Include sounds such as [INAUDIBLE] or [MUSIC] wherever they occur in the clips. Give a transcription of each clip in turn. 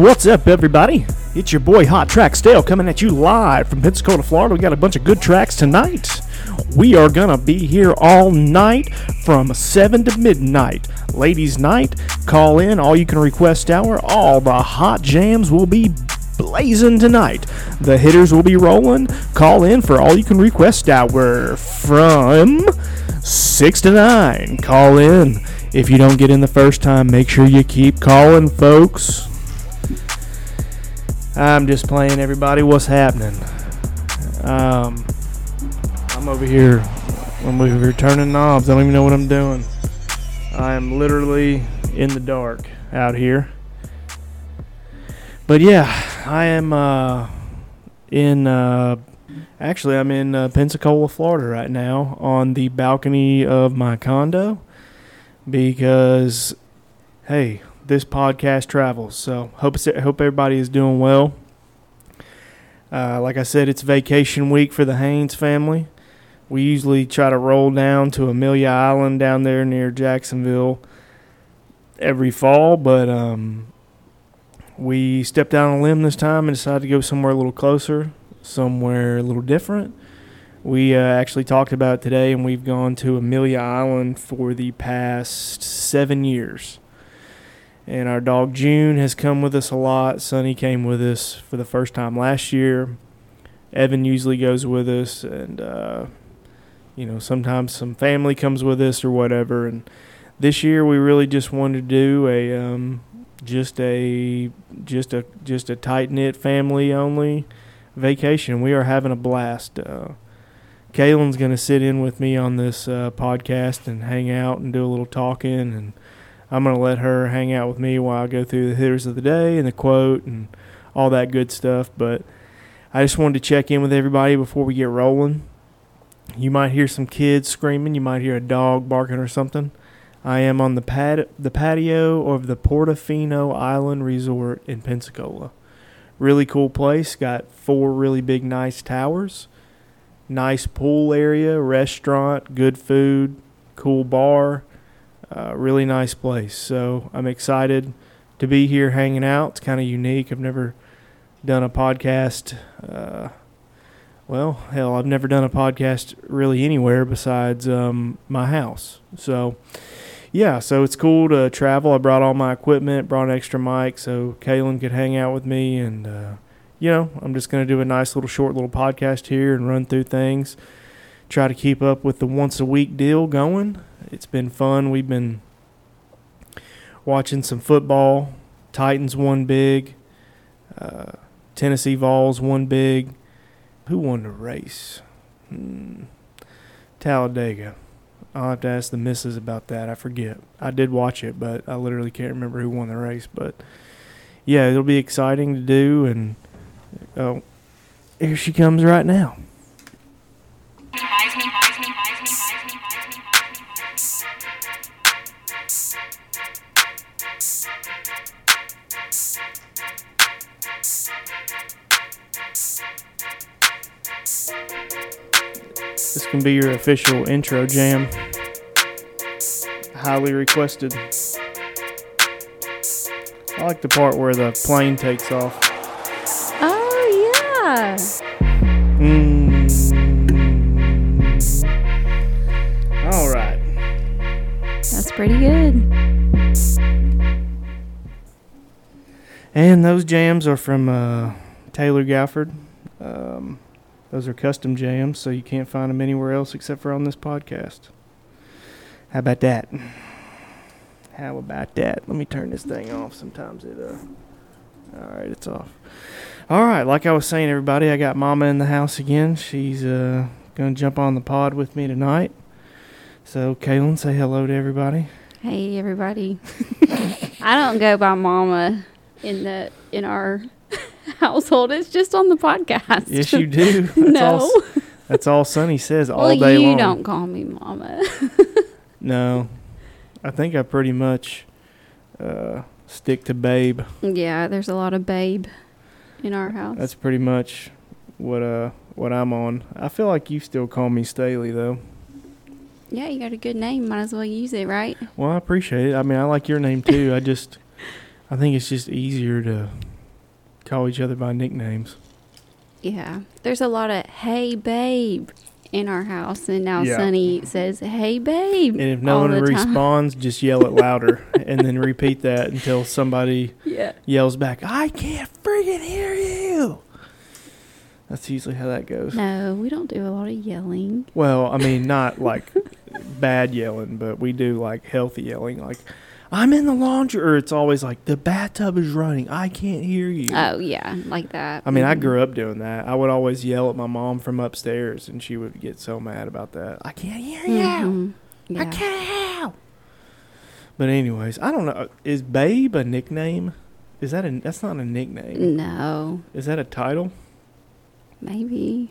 What's up, everybody? It's your boy Hot Track Stale coming at you live from Pensacola, Florida. We got a bunch of good tracks tonight. We are gonna be here all night from 7 to midnight. Ladies' night, call in, all you can request hour. All the hot jams will be blazing tonight. The hitters will be rolling. Call in for all you can request hour from 6 to 9. Call in. If you don't get in the first time, make sure you keep calling, folks. I'm just playing everybody what's happening. Um, I'm over here. I'm over here turning knobs. I don't even know what I'm doing. I am literally in the dark out here. But yeah, I am uh, in. Uh, actually, I'm in uh, Pensacola, Florida right now on the balcony of my condo because, hey, this podcast travels. So hope hope everybody is doing well. Uh, like I said, it's vacation week for the Haynes family. We usually try to roll down to Amelia Island down there near Jacksonville every fall, but um, we stepped out on a limb this time and decided to go somewhere a little closer, somewhere a little different. We uh, actually talked about today, and we've gone to Amelia Island for the past seven years. And our dog June has come with us a lot. Sunny came with us for the first time last year. Evan usually goes with us, and uh, you know sometimes some family comes with us or whatever. And this year we really just wanted to do a um, just a just a just a tight knit family only vacation. We are having a blast. Uh, Kaylin's going to sit in with me on this uh, podcast and hang out and do a little talking and I'm going to let her hang out with me while I go through the hitters of the day and the quote and all that good stuff. But I just wanted to check in with everybody before we get rolling. You might hear some kids screaming. You might hear a dog barking or something. I am on the pad the patio of the Portofino Island Resort in Pensacola. Really cool place. Got four really big, nice towers. Nice pool area, restaurant, good food, cool bar really nice place. So I'm excited to be here hanging out. It's kind of unique. I've never done a podcast. Uh, well, hell, I've never done a podcast really anywhere besides um, my house. So, yeah, so it's cool to travel. I brought all my equipment, brought an extra mic so Kaylin could hang out with me. And, uh, you know, I'm just going to do a nice little short little podcast here and run through things. Try to keep up with the once a week deal going it's been fun. We've been watching some football. Titans won big. Uh, Tennessee Vols won big. Who won the race? Hmm. Talladega. I'll have to ask the missus about that. I forget. I did watch it, but I literally can't remember who won the race. But yeah, it'll be exciting to do. And oh, here she comes right now. This can be your official intro jam. Highly requested. I like the part where the plane takes off. Oh, yeah. Mm. Pretty good. And those jams are from uh, Taylor Gafford. Um, those are custom jams, so you can't find them anywhere else except for on this podcast. How about that? How about that? Let me turn this thing off. Sometimes it, uh. All right, it's off. All right, like I was saying, everybody, I got Mama in the house again. She's uh gonna jump on the pod with me tonight. So, Kaylin, say hello to everybody. Hey, everybody. [LAUGHS] I don't go by Mama in the in our [LAUGHS] household. It's just on the podcast. Yes, you do. That's no. All, that's all Sonny says all well, day you long. don't call me Mama. [LAUGHS] No, I think I pretty much uh, stick to Babe. yeah, there's a lot of babe in our house. That's pretty much what uh what I'm on. I feel like you still call me Staley though. Yeah, you got a good name. Might as well use it, right? Well, I appreciate it. I mean, I like your name too. I just I think it's just easier to call each other by nicknames. Yeah. There's a lot of hey babe in our house and now Yeah. Sonny says hey babe. And if no one the time. responds, just yell it louder [LAUGHS] and then repeat that until somebody Yeah. yells back, I can't freaking hear you. That's usually how that goes. No, we don't do a lot of yelling. Well, I mean, not like [LAUGHS] bad yelling, but we do like healthy yelling. Like, I'm in the laundry, or it's always like, the bathtub is running. I can't hear you. Oh yeah, like that. I mean, I Mhm. grew up doing that. I would always yell at my mom from upstairs, and she would get so mad about that. I can't hear you. Mhm. I Yeah. can't hear. But anyways, I don't know. Is Babe a nickname? Is that a? That's not a nickname. No, Is that a title? maybe.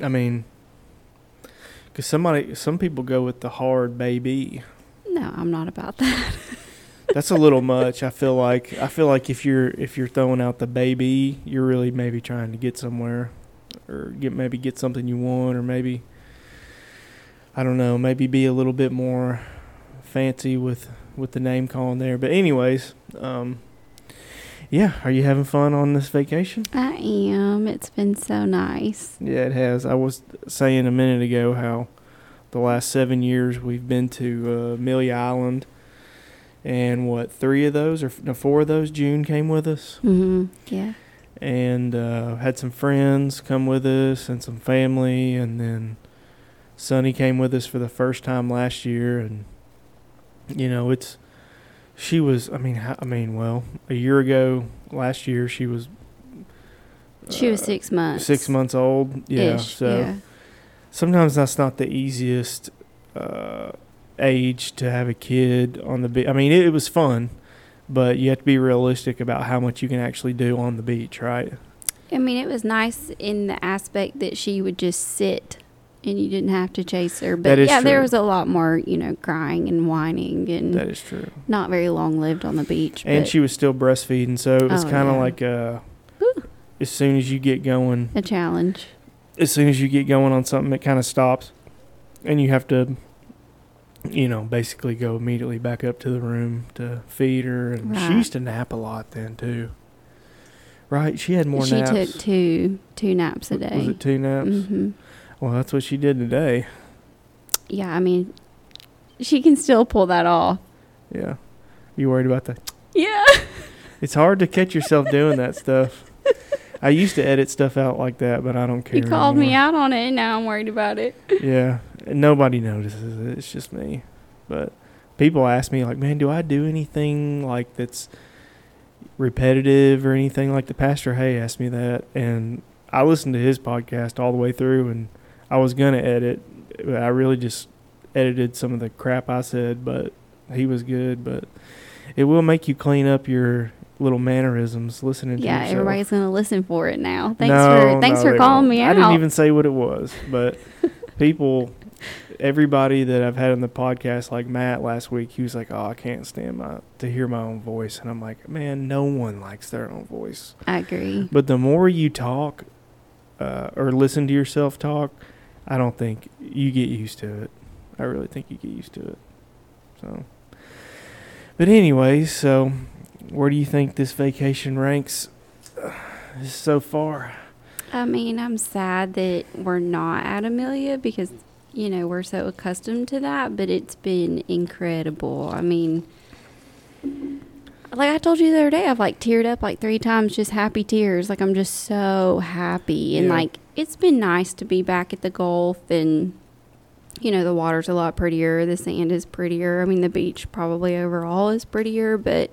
I mean, because somebody, some people go with the hard baby. No, I'm not about that. [LAUGHS] That's a little much. I feel like I feel like if you're if you're throwing out the baby, you're really maybe trying to get somewhere, or get maybe get something you want, or maybe I don't know, maybe be a little bit more fancy with with the name calling there. But anyways, um, yeah, are you having fun on this vacation? I am. It's been so nice. Yeah, it has. I was saying a minute ago how the last seven years we've been to uh, Amelia Island, and what three of those or no, four of those June came with us, Mm-hmm. Yeah. and uh, had some friends come with us and some family, and then Sonny came with us for the first time last year, and you know it's she was. I mean, I mean, well, a year ago last year she was. She was uh, six months. Six months old, yeah. Ish, so yeah. sometimes that's not the easiest uh, age to have a kid on the beach. I mean, it, it was fun, but you have to be realistic about how much you can actually do on the beach, right? I mean, it was nice in the aspect that she would just sit and you didn't have to chase her. But That is yeah, there was a lot more, you know, crying and whining and That is true. not very long lived on the beach. And she was still breastfeeding, so it was Oh, kind of yeah. like uh as soon as you get going, a challenge. as soon as you get going on something, it kind of stops, and you have to, you know, basically go immediately back up to the room to feed her. And she used to nap a lot then too. Right? She had more naps. she naps. took two two naps a day. Was it two naps? hmm Well, that's what she did today. Yeah, I mean, she can still pull that off. Yeah. You worried about that? [LAUGHS] Yeah. It's hard to catch yourself doing that stuff. I used to edit stuff out like that, but I don't care. You called me out on it, and now I'm worried about it. [LAUGHS] Yeah. Nobody notices it. It's just me. But people ask me, like, man, do I do anything like that's repetitive or anything like the Pastor Hay asked me that. And I listened to his podcast all the way through, and I was going to edit. I really just edited some of the crap I said, but he was good. But it will make you clean up your little mannerisms listening to Yeah, yourself. everybody's gonna listen for it now. Thanks No, for thanks no, for calling won't. me out. I didn't even say what it was, but [LAUGHS] people, everybody that I've had on the podcast, like Matt last week, he was like, "Oh, I can't stand my to hear my own voice," and I'm like, "Man, no one likes their own voice." I agree. But the more you talk, uh, or listen to yourself talk, I don't think you get used to it. I really think you get used to it. So, but anyways, so where do you think this vacation ranks uh, so far? I mean, I'm sad that we're not at Amelia because you know we're so accustomed to that, but it's been incredible. I mean, like I told you the other day, I've like teared up like three times, just happy tears. Like I'm just so happy, and Yeah. like it's been nice to be back at the Gulf, and you know the water's a lot prettier, the sand is prettier. I mean, the beach probably overall is prettier, but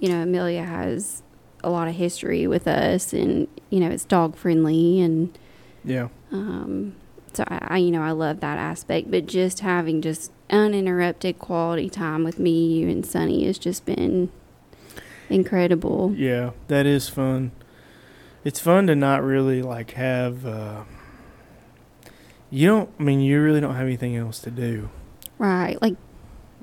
you know Amelia has a lot of history with us, and you know it's dog friendly, and Yeah. um, so I, I, you know, I love that aspect. But just having just uninterrupted quality time with me, you, and Sunny has just been incredible. Yeah, that is fun. It's fun to not really like have. Uh, you don't. I mean, you really don't have anything else to do. Right, like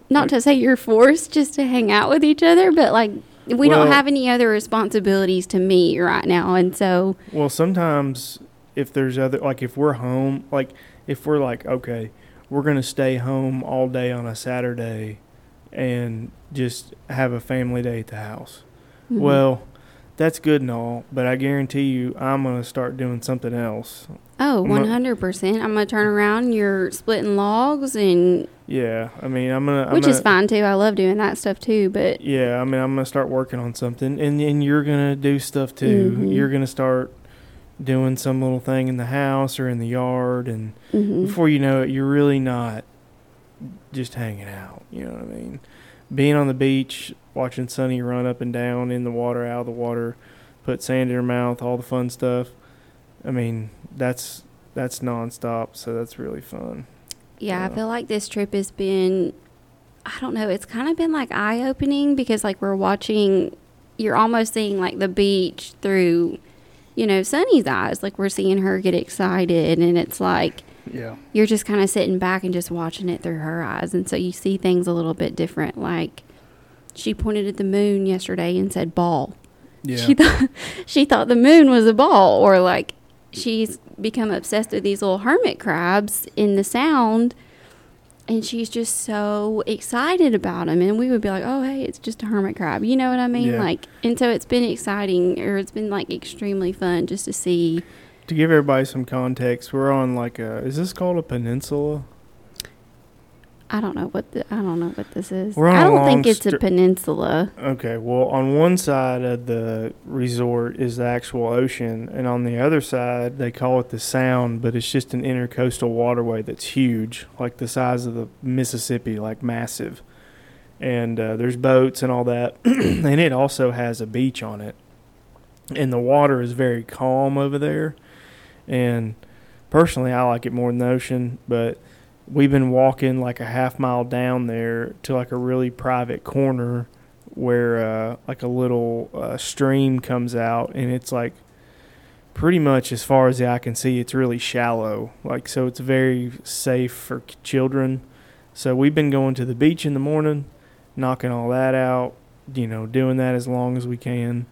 not to say you're forced just to hang out with each other, but like we Well- don't have any other responsibilities to meet right now, and so Well, sometimes if there's other like if we're home, like if we're like okay, we're gonna stay home all day on a Saturday, and just have a family day at the house. mhm. Well, that's good and all, but I guarantee you, I'm gonna start doing something else. Oh, 100%. I'm going to turn around. You're splitting logs, and Yeah, I mean, I'm gonna, which is gonna- fine too. I love doing that stuff too, but Yeah, I mean, I'm gonna start working on something, and and you're gonna do stuff too. Mhm. You're gonna start doing some little thing in the house or in the yard, and mhm. before you know it, you're really not just hanging out. You know what I mean? Being on the beach, watching Sunny run up and down in the water, out of the water, put sand in her mouth, all the fun stuff. I mean, that's that's nonstop, so that's really fun. Yeah, Yeah. I feel like this trip has been, I don't know, it's kind of been like eye opening because like we're watching, you're almost seeing like the beach through, you know, Sunny's eyes. Like we're seeing her get excited and it's like Yeah. you're just kind of sitting back and just watching it through her eyes. And so you see things a little bit different. Like she pointed at the moon yesterday and said ball. Yeah. She thought [LAUGHS] she thought the moon was a ball, or like she's become obsessed with these little hermit crabs in the sound, and she's just so excited about them. And we would be like, "Oh, hey, it's just a hermit crab," you know what I mean? Yeah. Like, and so it's been exciting, or it's been like extremely fun just to see. To give everybody some context, we're on like a is this called a peninsula? I don't know what the, I don't know what this is. I don't think it's a peninsula. Okay, well, on one side of the resort is the actual ocean, and on the other side, they call it the Sound, but it's just an intercoastal waterway that's huge, like the size of the Mississippi, like massive. And uh, there's boats and all that, [CLEARS THROAT] and it also has a beach on it. And the water is very calm over there. And personally, I like it more than the ocean, but we've been walking like a half mile down there to like a really private corner where uh, like a little uh, stream comes out and it's like pretty much as far as the eye can see it's really shallow. Like so it's very safe for children. So we've been going to the beach in the morning knocking all that out you know doing that as long as we can.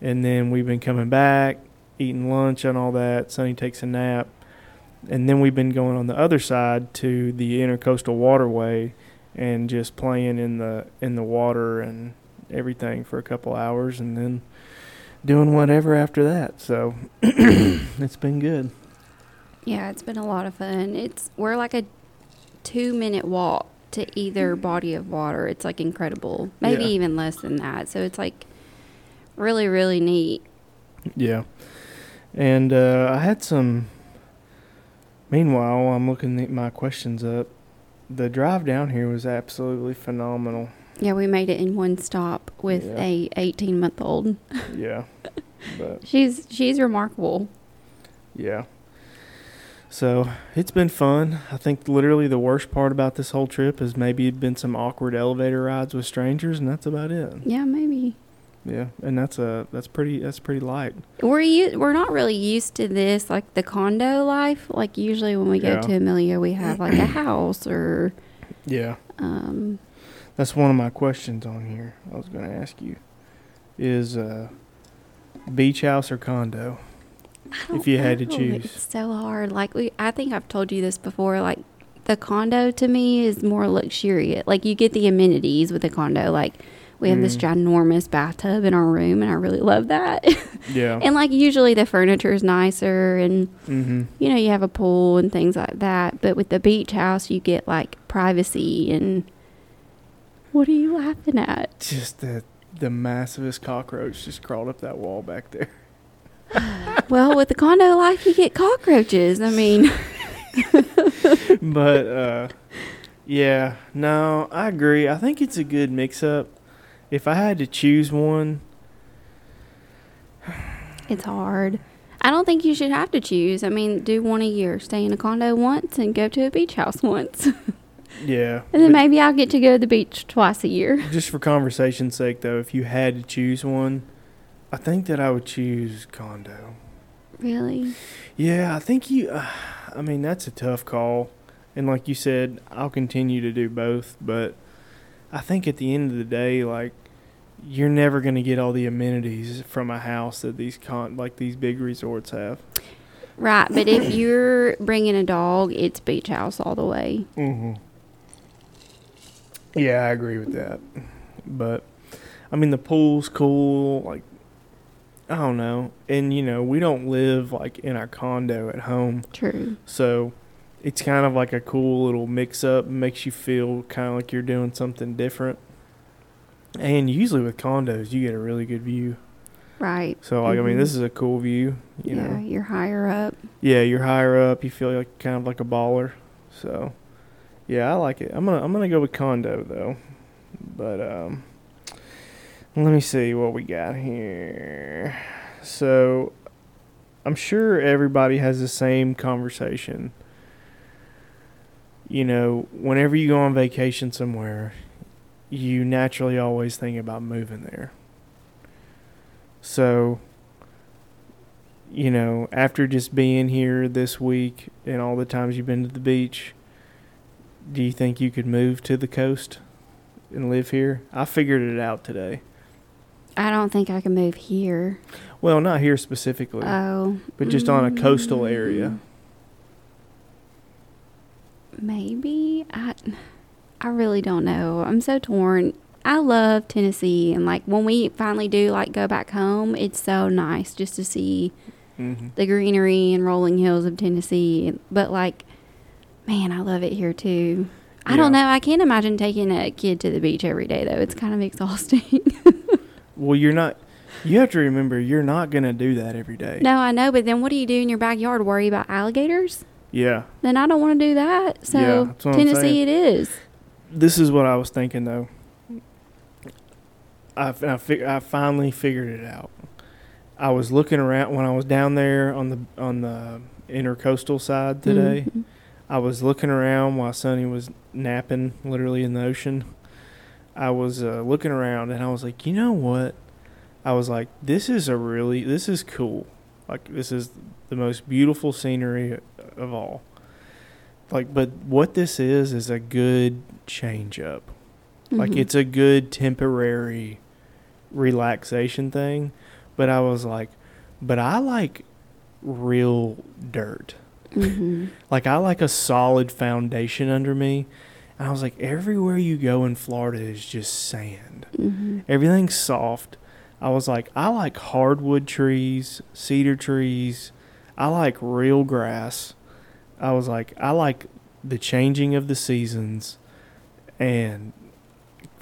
And then we've been coming back eating lunch and all that. Sonny takes a nap and then we've been going on the other side to the intercoastal waterway and just playing in the in the water and everything for a couple hours and then doing whatever after that so [CLEARS THROAT] it's been good Yeah, it's been a lot of fun. It's we're like a two minute walk to either body of water. It's like incredible. Maybe Yeah. even less than that. So it's like really, really neat. yeah and uh, i had some meanwhile i'm looking at my questions up the drive down here was absolutely phenomenal Yeah, we made it in one stop with Yeah. a 18 month old. yeah [LAUGHS] but She's she's remarkable. Yeah. So it's been fun. I think literally the worst part about this whole trip is maybe it'd been some awkward elevator rides with strangers, and that's about it. Yeah, maybe. Yeah, and that's a that's pretty that's pretty light. We're u- we're not really used to this like the condo life. Like usually when we go Yeah. to Amelia, we have like a house or [CLEARS THROAT] Yeah, um that's one of my questions on here. I was going to ask you is uh, beach house or condo? If you had to choose. It's so hard. Like we, I think I've told you this before. Like the condo to me is more luxurious. Like you get the amenities with the condo. Like we have this Mm. ginormous bathtub in our room, and I really love that. [LAUGHS] Yeah. and like usually the furniture is nicer, and mm-hmm. you know you have a pool and things like that. But with the beach house, you get like privacy and. What are you laughing at? Just the the massivest cockroach just crawled up that wall back there. [LAUGHS] well, with the condo life, you get cockroaches. I mean, [LAUGHS] but uh yeah no i agree i think it's a good mix up if i had to choose one It's hard. I don't think you should have to choose. I mean, do one a year. Stay in a condo once and go to a beach house [LAUGHS] once. Yeah. And then maybe I'll get to go to the beach twice a year. [LAUGHS] just for conversation's sake though if you had to choose one i think that i would choose condo Really? yeah i think you uh, i mean that's a tough call and like you said i'll continue to do both but i think at the end of the day like you're never going to get all the amenities from a house that these con like these big resorts have Right. But if [COUGHS] you're bringing a dog, it's beach house all the way. Mm-hmm. Yeah, I agree with that. But I mean, the pool's cool. Like, I don't know. And you know, we don't live like in our condo at home, True. so it's kind of like a cool little mix up. Makes you feel kind of like you're doing something different. And usually with condos, you get a really good view. Right. So like, I mean, Mhm. this is a cool view. You yeah, know, you're higher up. yeah, you're higher up. You feel like kind of like a baller. So, yeah, I like it. I'm gonna I'm gonna go with condo though. But um, let me see what we got here. So, I'm sure everybody has the same conversation. You know, whenever you go on vacation somewhere, you naturally always think about moving there. So, you know, after just being here this week and all the times you've been to the beach, do you think you could move to the coast and live here? I figured it out today. I don't think I can move here. Well, not here specifically, Oh. but just on a coastal area. Mm. Maybe I I really don't know. I'm so torn. I love Tennessee and like when we finally do like go back home, it's so nice just to see hmm the greenery and rolling hills of Tennessee. But like man, I love it here too. I don't know. I can't imagine taking a kid to the beach every day though. It's kind of exhausting. [LAUGHS] Well, you're not. You have to remember, you're not gonna do that every day. no, I know, but then what do you do in your backyard? Worry about alligators? Yeah, Then I don't want to do that. So that's Tennessee it is. this is what I was thinking though. I, I, fig- I finally figured it out. I was looking around when I was down there on the on the intercoastal side today. Mhm. I was looking around while Sonny was napping, literally in the ocean. I was uh, looking around and I was like, you know what? I was like, this is a really, this is cool. Like, this is the most beautiful scenery of all. Like, but what this is is a good change up. Like, Mhm. it's a good temporary relaxation thing. But I was like, but I like real dirt. Mhm. Like I like a solid foundation under me. And I was like, everywhere you go in Florida is just sand. Mhm. Everything's soft. I was like, I like hardwood trees, cedar trees. I like real grass. I was like, I like the changing of the seasons and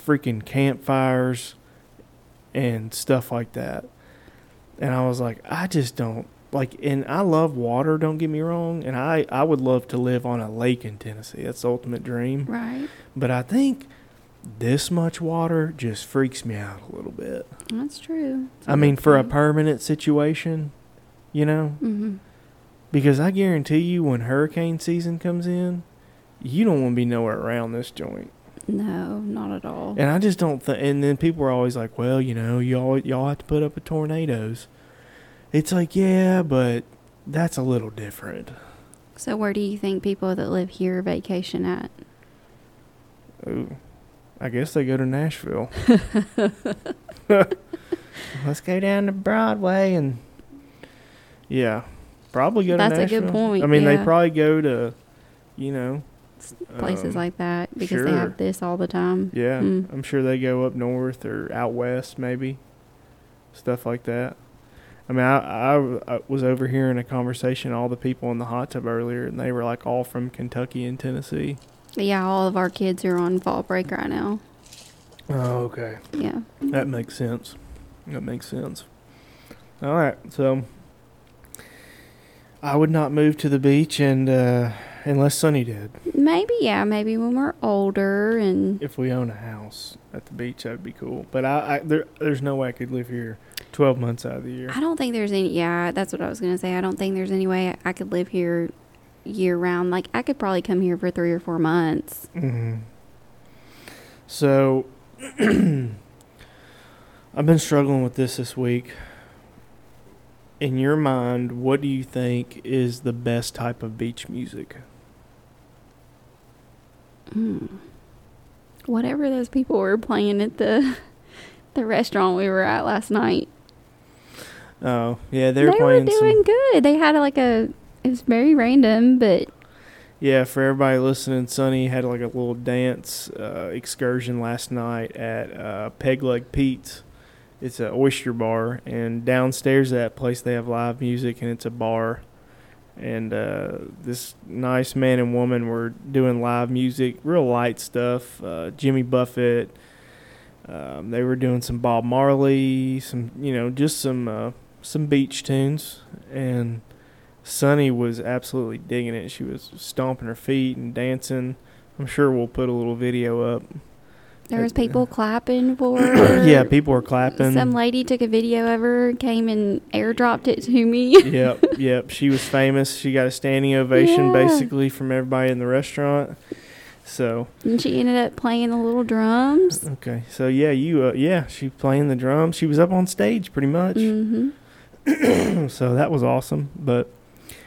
freaking campfires and stuff like that. And I was like, I just don't like and I love water, don't get me wrong, and I I would love to live on a lake in Tennessee. That's the ultimate dream. Right. But I think this much water just freaks me out a little bit. That's true. I mean, for a permanent situation, you know, hmm because I guarantee you when hurricane season comes in, you don't want to be nowhere around this joint. No, not at all. And I just don't think. And then people are always like, "Well, you know, y'all y'all have to put up with tornadoes." It's like, yeah, but that's a little different. So where do you think people that live here vacation at? Ooh, I guess they go to Nashville. [LAUGHS] [LAUGHS] Let's go down to Broadway and yeah, probably go to That's a good point, I mean, they probably go to, you know, Places um, like that because they have this all the time. Yeah, Mm. I'm sure they go up north or out west, maybe stuff like that. I mean, I, I, I was overhearing a conversation all the people in the hot tub earlier, and they were like all from Kentucky and Tennessee. Yeah, all of our kids are on fall break right now. Oh, okay. Yeah. That makes sense. That makes sense. All right, so I would not move to the beach, and uh, unless Sonny did, Maybe, yeah, maybe when we're older and if we own a house at the beach, that'd be cool. But I, I there, there's no way I could live here twelve months out of the year. I don't think there's any yeah, that's what I was gonna say. I don't think there's any way I could live here year round. Like I could probably come here for three or four months. Mm-hmm. So, [CLEARS THROAT] I've been struggling with this this week. In your mind, what do you think is the best type of beach music? Mm. Whatever those people were playing at the [LAUGHS] the restaurant we were at last night. Oh, yeah, they were they playing were some. doing good. They had like a it was very random, but Yeah, for everybody listening, Sonny had like a little dance uh, excursion last night at uh, Peg Leg Pete's it's an oyster bar, and downstairs at that place they have live music, and it's a bar. And uh, this nice man and woman were doing live music, real light stuff. Uh, Jimmy Buffett. Um, they were doing some Bob Marley, some you know, just some uh, some beach tunes, and Sunny was absolutely digging it. She was stomping her feet and dancing. I'm sure we'll put a little video up. There was people clapping for [CLEARS THROAT] yeah, people were clapping. Some lady took a video of her, came and airdropped it to me. yep, yep. She was famous. She got a standing ovation Yeah. basically from everybody in the restaurant. So and she ended up playing the little drums. okay, so yeah, you uh, yeah, she playing the drums. She was up on stage pretty much. hmm [CLEARS THROAT] so that was awesome. But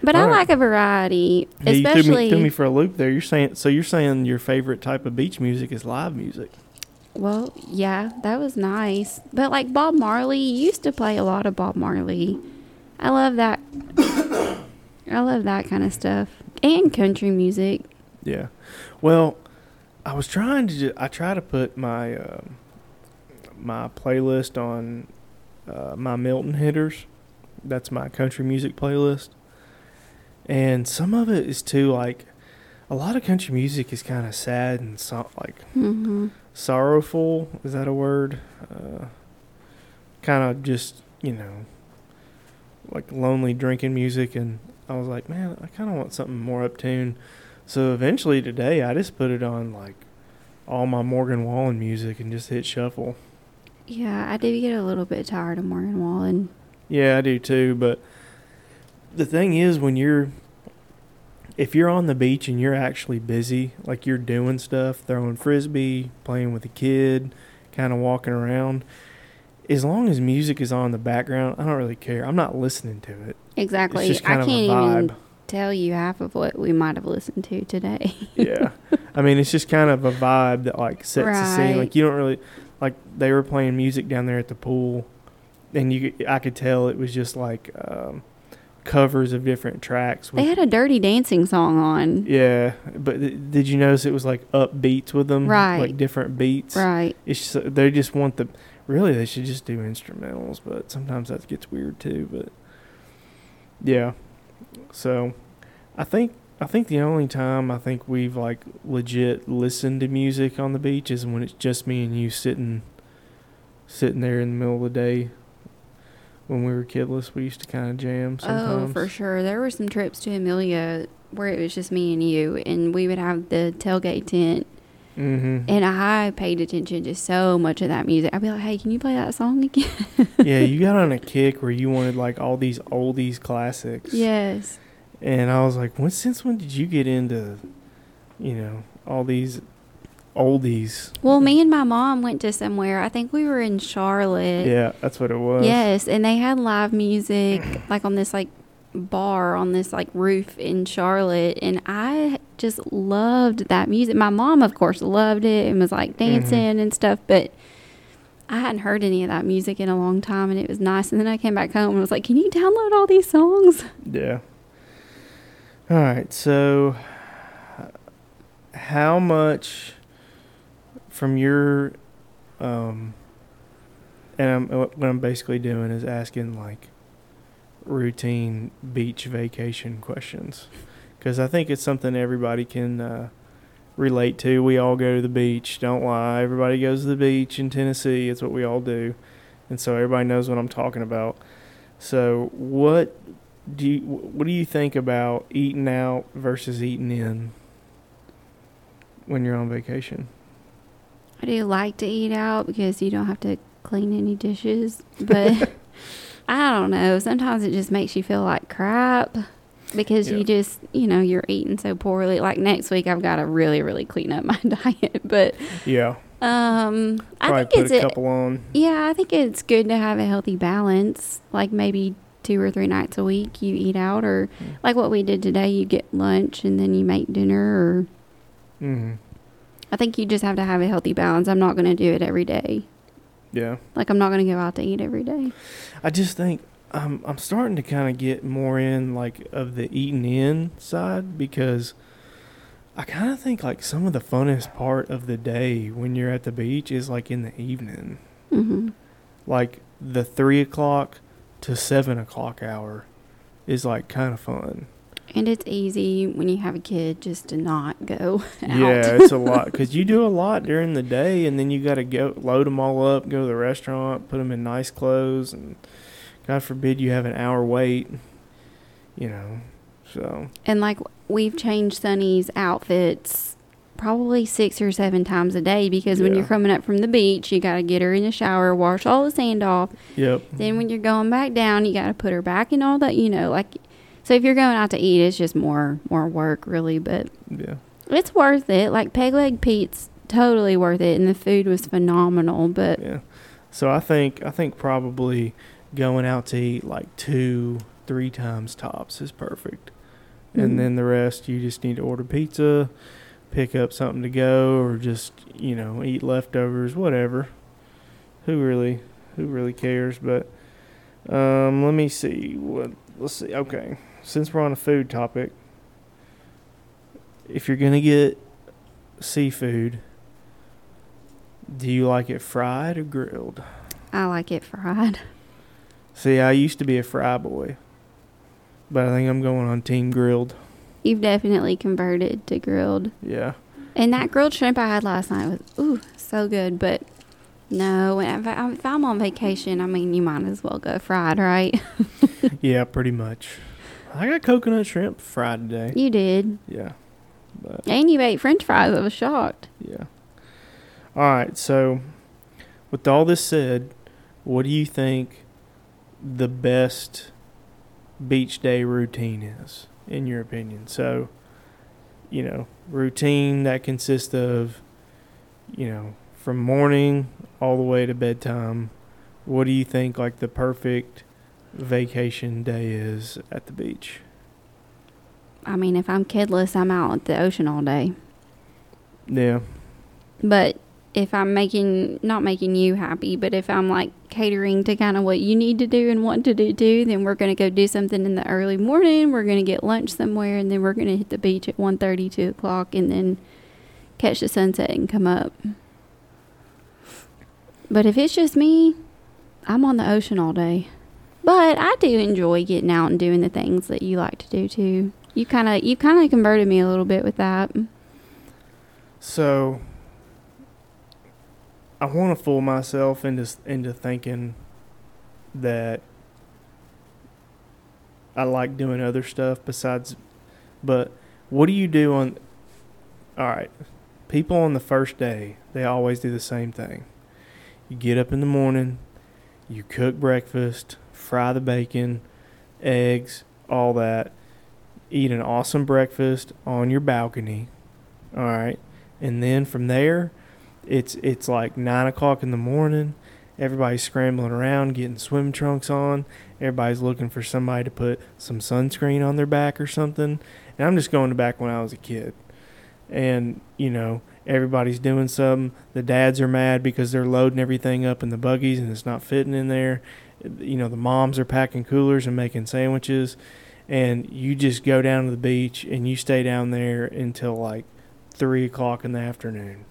But I right. like a variety, yeah, you threw me, threw me for a loop there. You're saying so you're saying your favorite type of beach music is live music. Well, yeah, that was nice. But like Bob Marley, you used to play a lot of Bob Marley. I love that. [COUGHS] I love that kind of stuff. And country music. Yeah. Well, I was trying to. Ju- I try to put my um, my playlist on uh, my Milton hitters. That's my country music playlist, and some of it is too like. A lot of country music is kind of sad and so, like hmm sorrowful. Is that a word? Uh, kind of just you know, like lonely drinking music, and I was like, man, I kind of want something more uptune. So eventually today, I just put it on like all my Morgan Wallen music and just hit shuffle. Yeah, I do get a little bit tired of Morgan Wallen. Yeah, I do too. But the thing is, when you're if you're on the beach and you're actually busy, like you're doing stuff, throwing frisbee, playing with a kid, kind of walking around, as long as music is on in the background, I don't really care. I'm not listening to it. Exactly. It's just kind I can't vibe. even tell you half of what we might have listened to today. yeah. [LAUGHS] I mean, it's just kind of a vibe that like sets the scene. Like you don't really like they were playing music down there at the pool, and you I could tell it was just like um, covers of different tracks. they had a dirty dancing song on. yeah, but th- did you notice it was like up beats with them? Right. Like different beats. Right. It's just, uh, they just want the. Really, they should just do instrumentals, but sometimes that gets weird too. But yeah, so I think I think the only time I think we've like legit listened to music on the beach is when it's just me and you sitting sitting there in the middle of the day. When we were kidless, we used to kind of jam sometimes. Oh, for sure. There were some trips to Amelia where it was just me and you, and we would have the tailgate tent, Mm-hmm. and I paid attention to so much of that music. I'd be like, "Hey, can you play that song [LAUGHS] again?" yeah, you got on a kick where you wanted like all these oldies classics. yes. And I was like, when since when did you get into, you know, all these oldies? Well, me and my mom went to somewhere. I think we were in Charlotte. Yeah, that's what it was. Yes, and they had live music like on this like bar on this like roof in Charlotte and I just loved that music. My mom of course loved it and was like mm-hmm. dancing and stuff, but I hadn't heard any of that music in a long time and it was nice. And then I came back home and was like, "Can you download all these songs?" Yeah. All right. So, how much from your, um, and I'm, what I'm basically doing is asking like routine beach vacation questions because I think it's something everybody can uh, relate to. We all go to the beach. Don't lie. Everybody goes to the beach in Tennessee. It's what we all do, and so everybody knows what I'm talking about. So, what do you what do you think about eating out versus eating in when you're on vacation? I do like to eat out because you don't have to clean any dishes, but [LAUGHS] I don't know. Sometimes it just makes you feel like crap because Yeah. you just, you know, you're eating so poorly. Like next week, I've got to really, really clean up my [LAUGHS] diet. But Yeah, um, I think put it's a couple on. yeah, I think it's good to have a healthy balance. Like maybe two or three nights a week you eat out, or Mm. like what we did today, you get lunch and then you make dinner. Or hmm I think you just have to have a healthy balance. I'm not going to do it every day. Yeah, Like I'm not going to go out to eat every day. I just think I'm I'm starting to kind of get more in like of the eating in side because I kind of think like some of the funnest part of the day when you're at the beach is like in the evening. hmm like the three o'clock to seven o'clock hour is like kind of fun. And it's easy when you have a kid just to not go [LAUGHS] out. Yeah, it's a lot because you do a lot during the day, and then you got to go load them all up, go to the restaurant, put them in nice clothes, and God forbid you have an hour wait. You know, so And like we've changed Sunny's outfits probably six or seven times a day because when you're coming up from the beach, you got to get her in the shower, wash all the sand off. yep, Then when you're going back down, you got to put her back in all that, you know, like. So if you're going out to eat, it's just more more work, really. But yeah, it's worth it. Like Peg Leg Pete's totally worth it, and the food was phenomenal. But yeah. So I think I think probably going out to eat like two, three times tops is perfect. Mhm. and then the rest you just need to order pizza, pick up something to go, or just you know eat leftovers, whatever. Who really, who really cares? But um, let me see what. Let's see. Okay, since we're on a food topic, if you're gonna get seafood, do you like it fried or grilled? I like it fried. [LAUGHS] See, I used to be a fry boy, but I think I'm going on team grilled. You've definitely converted to grilled. Yeah. And that grilled shrimp I had last night was ooh so good. But no, if, I, if I'm on vacation, I mean you might as well go fried, right? [LAUGHS] Yeah, pretty much. I got coconut shrimp fried today. You did, Yeah. But and you ate French fries. I was shocked. yeah. All right, so with all this said, what do you think the best beach day routine is in your opinion? So, you know, routine that consists of you know, from morning all the way to bedtime. What do you think like the perfect vacation day is at the beach? I mean, if I'm kidless, I'm out at the ocean all day. Yeah. But if I'm making not making you happy, but if I'm like catering to kind of what you need to do and want to do too, then we're gonna go do something in the early morning. We're gonna get lunch somewhere, and then we're gonna hit the beach at 1.30, 2 o'clock, and then catch the sunset and come up. But if it's just me, I'm on the ocean all day. But I do enjoy getting out and doing the things that you like to do too. You kind of you kind of converted me a little bit with that. So I want to fool myself into into thinking that I like doing other stuff besides but what do you do on All right. People on the first day, they always do the same thing. You get up in the morning, you cook breakfast, fry the bacon, eggs, all that. Eat an awesome breakfast on your balcony. All right? And then from there it's it's like nine o'clock in the morning. Everybody's scrambling around getting swim trunks on. Everybody's looking for somebody to put some sunscreen on their back or something. And i'm just going back when i was a kid. And you know everybody's doing something. The dads are mad because they're loading everything up in the buggies and it's not fitting in there you know the moms are packing coolers and making sandwiches and you just go down to the beach and you stay down there until like three o'clock in the afternoon,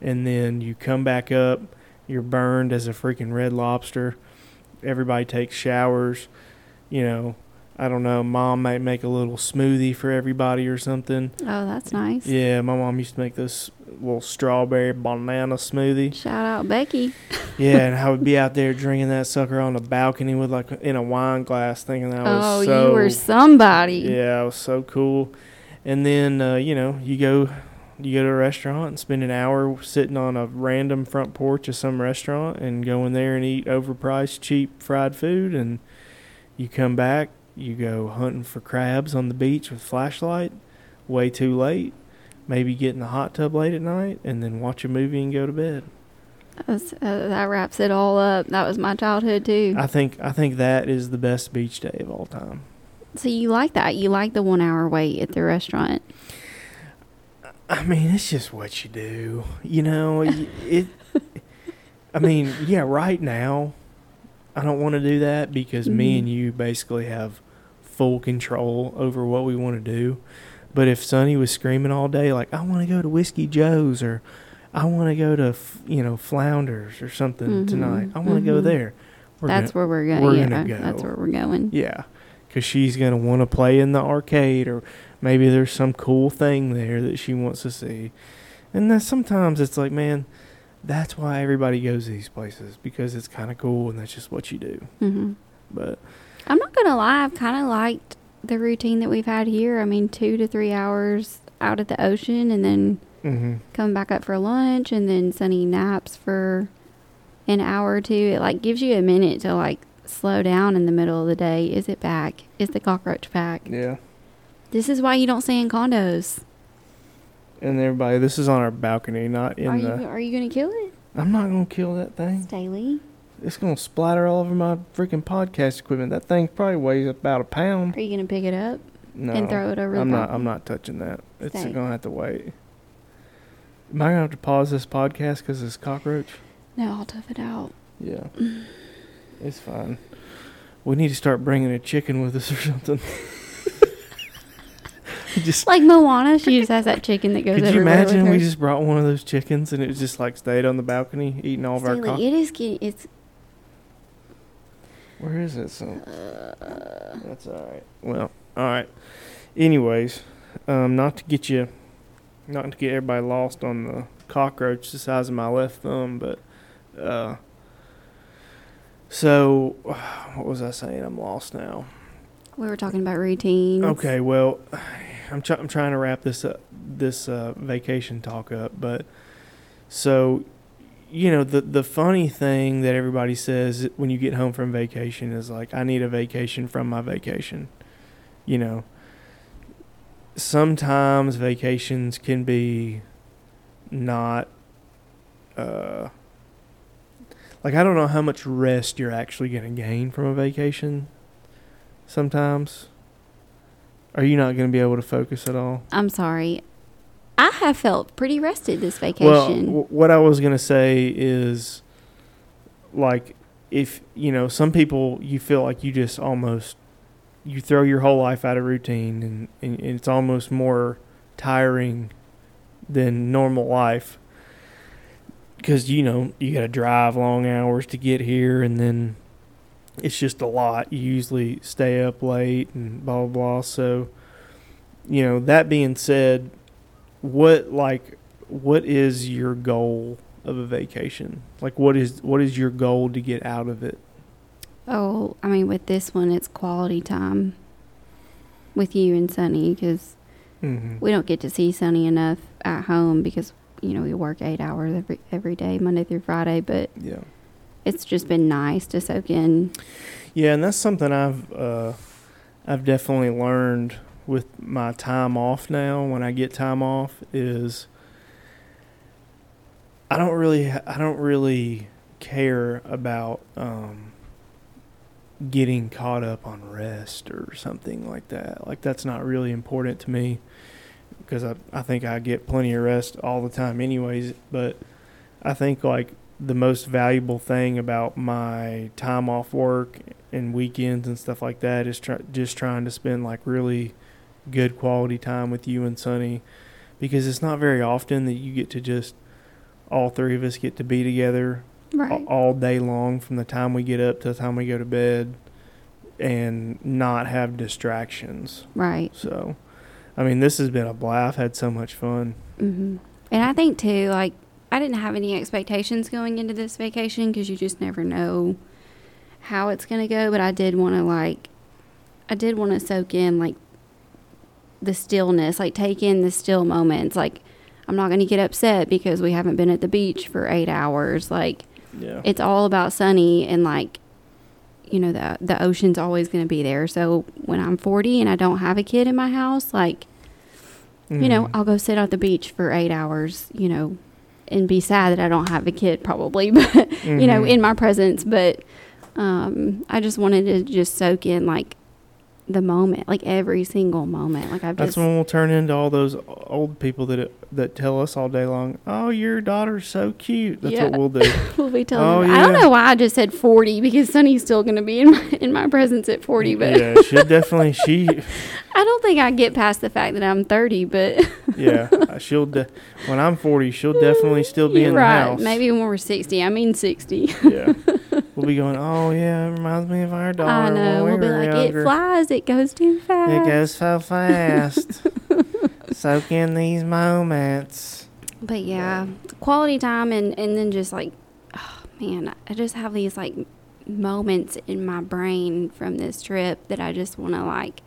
and then you come back up. You're burned as a freaking red lobster. Everybody takes showers. You know, I don't know. Mom might make a little smoothie for everybody or something. Oh, that's nice. Yeah, my mom used to make this little strawberry banana smoothie. Shout out Becky. Yeah, and [LAUGHS] I would be out there drinking that sucker on the balcony with like in a wine glass, thinking that was so. Oh, so you were somebody. yeah, it was so cool. And then uh, you know you go you go to a restaurant and spend an hour sitting on a random front porch of some restaurant and go in there and eat overpriced cheap fried food and you come back you go hunting for crabs on the beach with flashlight way too late maybe get in the hot tub late at night and then watch a movie and go to bed That's, uh, that wraps it all up. That was my childhood too. i think i think that is the best beach day of all time so you like that? You like the one hour wait at the restaurant? I mean, it's just what you do. You know, it. I mean, yeah, right now, I don't want to do that because me Mhm. and you basically have full control over what we want to do. But if Sunny was screaming all day, like, I want to go to Whiskey Joe's or I want to go to f- you know Flounders or something Mhm, tonight. I want to go mhm. there. We're that's gonna, where we're going. we're yeah, gonna go. that's where we're going. yeah, because she's gonna want to play in the arcade or maybe there's some cool thing there that she wants to see. And then sometimes it's like, man, that's why everybody goes to these places because it's kind of cool and that's just what you do. hmm But I'm not gonna lie. I've kind of liked the routine that we've had here. I mean, two to three hours out at the ocean, and then hmm coming back up for lunch, and then Sunny naps for an hour or two. It like gives you a minute to like slow down in the middle of the day. Is it back? Is the cockroach back? yeah. This is why you don't stay in condos. And everybody, this is on our balcony, not in are you the. are you gonna kill it, I'm not gonna kill that thing. Staley? It's gonna splatter all over my freaking podcast equipment. That thing probably weighs about a pound. Are you gonna pick it up No, and throw it over I'm not. I'm not touching that. It's Stay. gonna have to wait. Am I gonna have to pause this podcast because it's cockroach? No, I'll tough it out. Yeah, it's fine. We need to start bringing a chicken with us or something. [LAUGHS] [LAUGHS] just Like Moana, she just has that [LAUGHS] chicken that goes everywhere. could you imagine we just brought one of those chickens and it just like stayed on the balcony eating all of our cock- it is getting it's Where is it? So uh, that's all right. Well, all right. Anyways, um, not to get you, not to get everybody lost on the cockroach the size of my left thumb, but uh, so [SIGHS] what was I saying? I'm lost now. we were talking about routines. Okay, well, I'm I'm trying to wrap this up, this uh, vacation talk up, but so you know the the funny thing that everybody says when you get home from vacation is like I need a vacation from my vacation. You know, sometimes vacations can be not uh like I don't know how much rest you're actually going to gain from a vacation sometimes. Are you not going to be able to focus at all? I'm sorry. I have felt pretty rested this Well, vacation. w- what I was going to say is like if, you know, some people you feel like you just almost you throw your whole life out of routine and, and it's almost more tiring than normal life because you know you got to drive long hours to get here and then it's just a lot you usually stay up late and blah blah blah so you know that being said what like what is your goal of a vacation like what is what is your goal to get out of it oh, I mean, with this one, it's quality time with you and Sunny because mm-hmm. we don't get to see Sunny enough at home because you know we work eight hours every every day, Monday through Friday. But yeah it's just been nice to soak in. Yeah, and that's something I've uh, I've definitely learned with my time off now. When I get time off, is I don't really I don't really care about um, getting caught up on rest or something like that. Like that's not really important to me because I I think I get plenty of rest all the time, anyways. But I think like the most valuable thing about my time off work and weekends and stuff like that is try, just trying to spend like really good quality time with you and Sunny because it's not very often that you get to just all three of us get to be together Right. all day long from the time we get up to the time we go to bed and not have distractions. Right. So, I mean, this has been a blast. I've had so much fun. hmm And I think too, like I didn't have any expectations going into this vacation because you just never know how it's gonna go. But I did want to like, I did want to soak in like the stillness, like take in the still moments. Like I'm not gonna get upset because we haven't been at the beach for eight hours. Like Yeah. it's all about sunny and like you know the the ocean's always going to be there so when i'm 40 and i don't have a kid in my house like you know Mhm. i'll go sit at the beach for eight hours you know and be sad that i don't have a kid probably [LAUGHS] but you know Mhm. in my presence but um i just wanted to just soak in like the moment, like every single moment. Like I've That's just when we'll turn into all those old people that that tell us all day long, "Oh, your daughter's so cute." That's Yeah. what we'll do. [LAUGHS] we'll be telling. Oh, them- I don't know why I just said forty because Sunny's still going to be in my in my presence at forty, but yeah, she [LAUGHS] definitely she I don't think I get past the fact that I'm thirty. But yeah she'll de- when I'm 40, she'll definitely still be you're in the right. house. Maybe when we're sixty. I mean sixty. Yeah, [LAUGHS] we'll be going. Oh yeah, it reminds me of our daughter. I know. We'll we be like, younger. it flies. It goes too fast. It goes so fast. [LAUGHS] Soak in these moments. But yeah, quality time and and then just like, oh, man, I just have these like moments in my brain from this trip that I just want to like.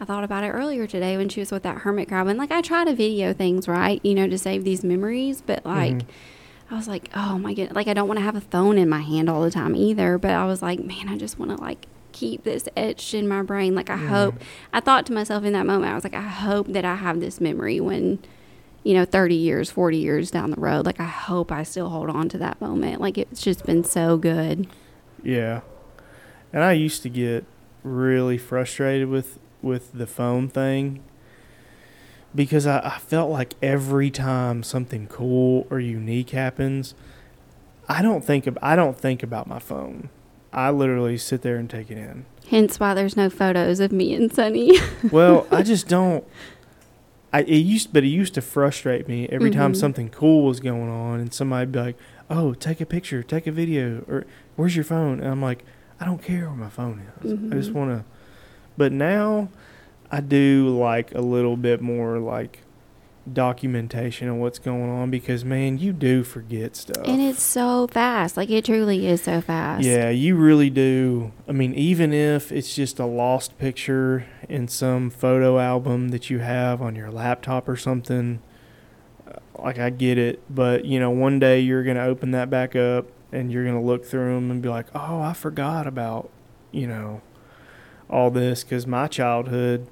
I thought about it earlier today when she was with that hermit crab, and like I try to video things, right? You know, to save these memories, but like. Mhm. I was like, oh my goodness. Like, I don't want to have a phone in my hand all the time either. But I was like, man, I just want to like keep this etched in my brain. Like, I Yeah. hope, I thought to myself in that moment, I was like, I hope that I have this memory when, you know, 30 years, 40 years down the road. Like, I hope I still hold on to that moment. Like, it's just been so good. Yeah. And I used to get really frustrated with with the phone thing because I, I felt like every time something cool or unique happens, I don't think of, I don't think about my phone. I literally sit there and take it in. Hence why there's no photos of me and Sunny. [LAUGHS] Well, I just don't. I it used, but it used to frustrate me every time Mhm. something cool was going on, and somebody'd be like, "Oh, take a picture, take a video, or where's your phone?" And I'm like, "I don't care where my phone is. I just Mhm. want to." But now, I do like a little bit more like documentation of what's going on because man, you do forget stuff. and it's so fast. Like, it truly is so fast. Yeah, you really do. I mean, even if it's just a lost picture in some photo album that you have on your laptop or something, uh, like I get it, but you know, one day you're going to open that back up and you're going to look through them and be like, "Oh, I forgot about, you know, all this cuz my childhood,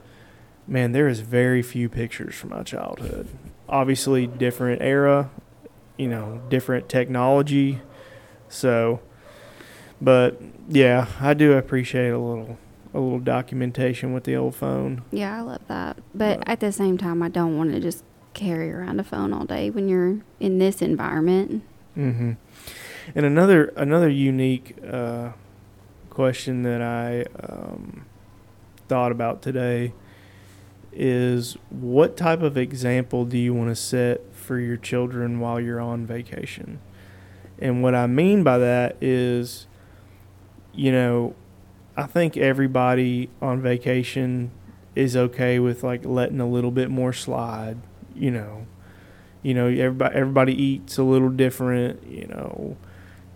man, there is very few pictures from my childhood. Obviously, different era, you know, different technology. So, but yeah, I do appreciate a little a little documentation with the old phone. Yeah, I love that. But at the same time, I don't want to just carry around a phone all day when you're in this environment. hmm And another another unique uh, question that I um, thought about today is what type of example do you want to set for your children while you're on vacation? And what I mean by that is, you know, I think everybody on vacation is okay with like letting a little bit more slide, you know. You know, everybody everybody eats a little different, you know.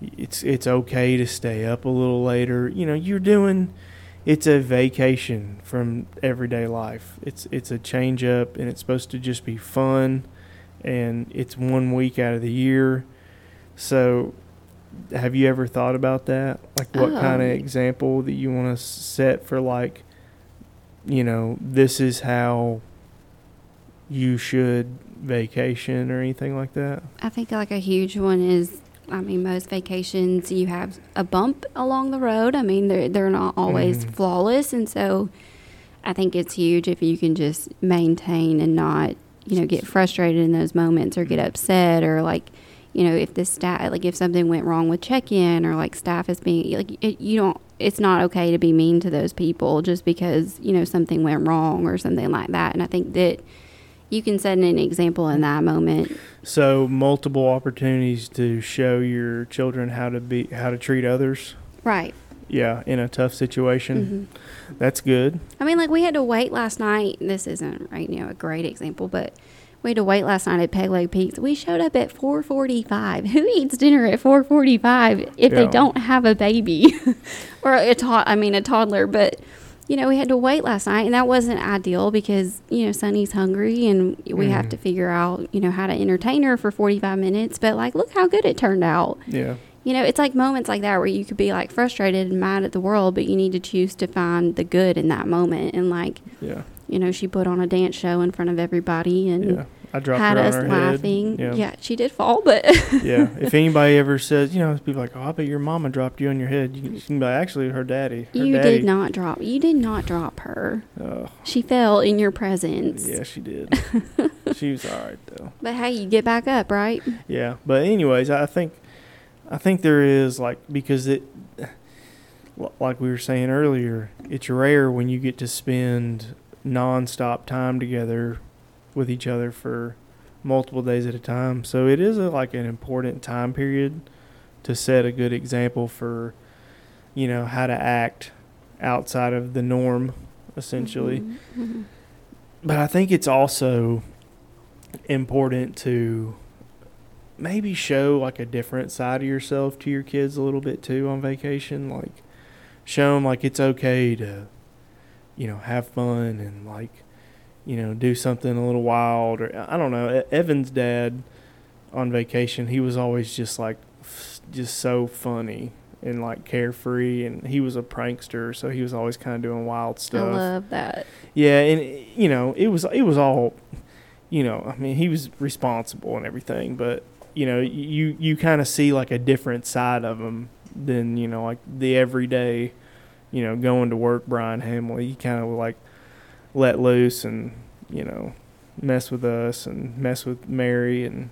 It's it's okay to stay up a little later. You know, you're doing it's a vacation from everyday life. It's it's a change up and it's supposed to just be fun and it's one week out of the year. So have you ever thought about that? Like what um, kind of Oh. example that you want to set for like you know, this is how you should vacation or anything like that? I think like a huge one is, I mean, most vacations you have a bump along the road. I mean, they're they're not always Mhm. flawless, and so I think it's huge if you can just maintain and not, you know, get frustrated in those moments or get upset or like, you know, if the staff like if something went wrong with check-in or like staff is being like it, you don't. It's not okay to be mean to those people just because you know something went wrong or something like that. And I think that you can set an example in that moment So multiple opportunities to show your children how to be how to treat others. right Yeah, in a tough situation. hmm That's good. I mean, like we had to wait last night. This isn't right now a great example, but we had to wait last night at Peg Leg Pete's. We showed up at 4:45. [LAUGHS] Who eats dinner at 4:45 if they don't have a baby [LAUGHS] or a to- I mean a toddler? But you know, we had to wait last night, and that wasn't ideal because you know Sunny's hungry, and we have Mhm. to figure out you know how to entertain her for 45 minutes. But like, look how good it turned out. Yeah. You know, it's like moments like that where you could be like frustrated and mad at the world, but you need to choose to find the good in that moment. And like, Yeah. you know, she put on a dance show in front of everybody, and Yeah. I dropped had her on us laughing. head. Yeah. she did fall, but [LAUGHS] yeah. If anybody ever says, you know, people like, oh, I bet your mama dropped you on your head. You can, you can be like, actually, her daddy. Her you daddy. did not drop. You did not drop her. Oh, She fell in your presence. yeah, she did. [LAUGHS] she was all right though. But hey, you get back up, right? Yeah, but anyways, I think, I think there is like because it, like we were saying earlier, it's rare when you get to spend nonstop time together with each other for multiple days at a time. So it is a, like an important time period to set a good example for, you know, how to act outside of the norm, essentially. Mhm, mhm. But I think it's also important to maybe show like a different side of yourself to your kids a little bit too on vacation. Like, show them like it's okay to, you know, have fun and like, you know, do something a little wild or I don't know. Evan's dad on vacation, he was always just like, just so funny and like carefree and he was a prankster so he was always kind of doing wild stuff. I love that. yeah, and you know, it was it was all, you know, I mean, he was responsible and everything, but you know, you you kind of see like a different side of him than you know, like the everyday, you know, going to work Brian Hamley. He kind of like let loose and you know, mess with us and mess with Mary and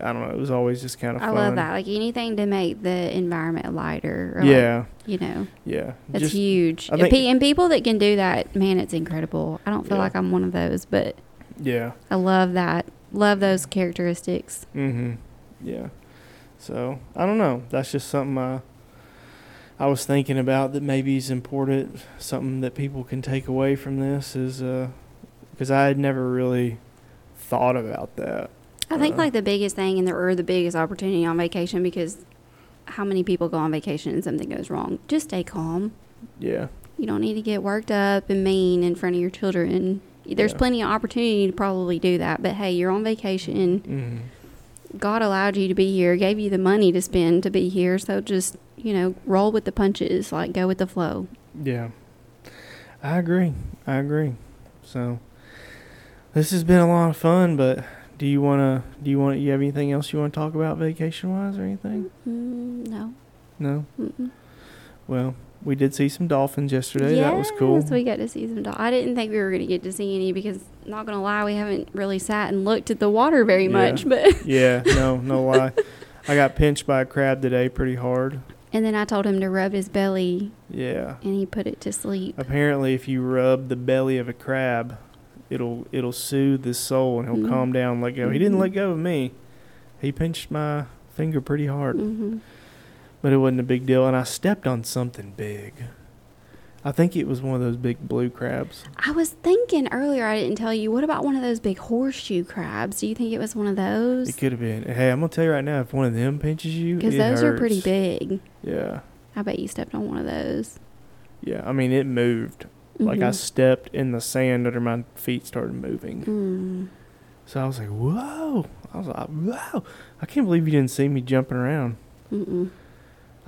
I don't know. It was always just kind of I fun. love that. Like anything to make the environment lighter. Or like, Yeah, you know, yeah. that's Just- huge. And think- and people that can do that, man, it's incredible. I don't feel Yeah. like I'm one of those, but Yeah. I love that. Love those characteristics. Mm-hmm. Yeah. So I don't know. That's just something I I was thinking about that maybe is important. Something that people can take away from this is because I had never really thought about that. I think Uh, like the biggest thing and the or the biggest opportunity on vacation because how many people go on vacation and something goes wrong? Just stay calm. Yeah. You don't need to get worked up and mean in front of your children. There's Yeah. plenty of opportunity to probably do that, but hey, you're on vacation. Mm-hmm. God allowed you to be here, gave you the money to spend to be here, so just, you know, roll with the punches, like go with the flow. Yeah. I agree. I agree. So this has been a lot of fun, but do you want to do you want you have anything else you want to talk about vacation wise or anything? Mm, no. No. Mm-mm. Well, we did see some dolphins yesterday. that was cool. Yes, we got to see some. Dol- I didn't think we were going to get to see any because, not going to lie, we haven't really sat and looked at the water very Yeah. much. But [LAUGHS] Yeah, [LAUGHS] no, no lie. I got pinched by a crab today pretty hard. and then I told him to rub his belly, Yeah. and he put it to sleep. Apparently if you rub the belly of a crab, it'll it'll soothe his soul and he'll Mhm. calm down, and let go. He didn't Mhm. let go of me. He pinched my finger pretty hard. hmm But it wasn't a big deal and I stepped on something big. I think it was one of those big blue crabs. I was thinking earlier, I didn't tell you. What about one of those big horseshoe crabs? Do you think it was one of those? It could have been. Hey, I'm gonna tell you right now, if one of them pinches you, Because those are pretty big. Yeah, I bet you stepped on one of those. yeah. I mean, it moved. Like I Mhm. stepped in the sand under my feet started moving. Mm. So I was like, whoa. I was like, whoa. I can't believe you didn't see me jumping around. Mm-mm.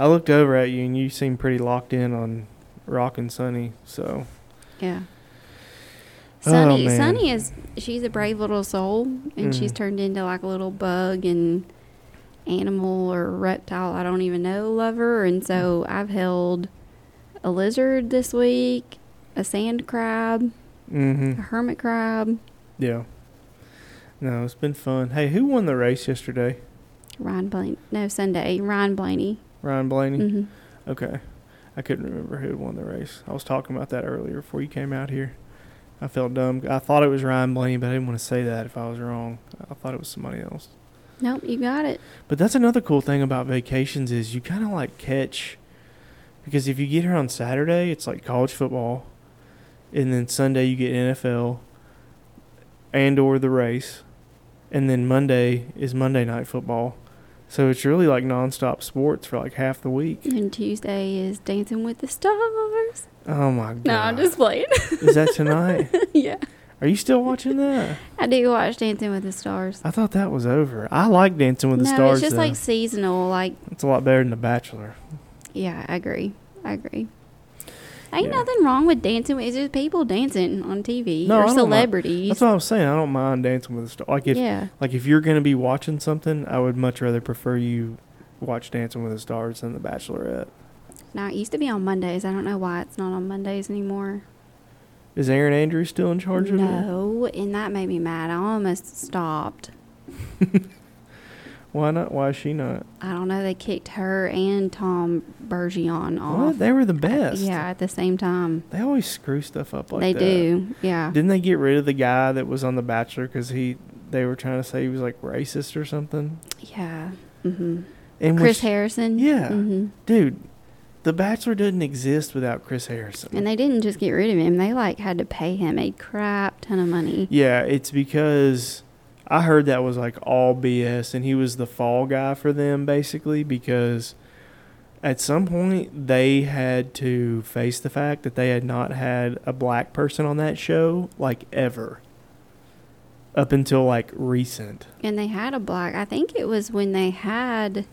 I looked over at you and you seemed pretty locked in on Rock and Sunny. So, Yeah. Oh, Sunny, man. Sunny is she's a brave little soul, and she's Mhm. turned into like a little bug and animal or reptile. I don't even know lover, and so I've held a lizard this week, a sand crab, a mm-hmm. hermit crab. Yeah. No, it's been fun. Hey, who won the race yesterday? Ryan Blaney, no Sunday, Ryan Blaney. Ryan Blaney? hmm Okay. I couldn't remember who had won the race. I was talking about that earlier before you came out here. I felt dumb. I thought it was Ryan Blaney, but I didn't want to say that if I was wrong. I thought it was somebody else. Nope, you got it. But that's another cool thing about vacations is you kind of like catch because if you get here on Saturday, it's like college football, and then Sunday you get NFL and or the race, and then Monday is Monday night football. So it's really like nonstop sports for like half the week. And Tuesday is Dancing with the Stars. Oh my god! No, I'm just playing. Is that tonight? [LAUGHS] yeah, Are you still watching that? I do watch Dancing with the Stars. I thought that was over. I like Dancing with the no, Stars. it's just though. like seasonal. Like, it's a lot better than The Bachelor. yeah, I agree. I agree. Ain't Yeah. nothing wrong with dancing. with- It's just people dancing on TV No, or celebrities. That's what I was saying. I don't mind dancing with a star. Like if yeah. like if you're gonna be watching something, I would much rather prefer you watch Dancing with the Stars than The Bachelorette. Now it used to be on Mondays. I don't know why it's not on Mondays anymore. Is Erin Andrews still in charge of it? No, and that made me mad. I almost stopped. [LAUGHS] Why not? Why is she not? I don't know. They kicked her and Tom Bergeron off. What? They were the best. Yeah, at the same time. They always screw stuff up like they that. They do. Yeah. Didn't they get rid of the guy that was on The Bachelor because he they were trying to say he was like racist or something? Yeah. hmm And Chris which- Harrison. Yeah. hmm dude, The Bachelor didn't exist without Chris Harrison. And they didn't just get rid of him. They like had to pay him a crap ton of money. yeah, it's because I heard that was like all BS, and he was the fall guy for them basically because at some point they had to face the fact that they had not had a black person on that show like ever up until like recent. And they had a black. I think it was when they had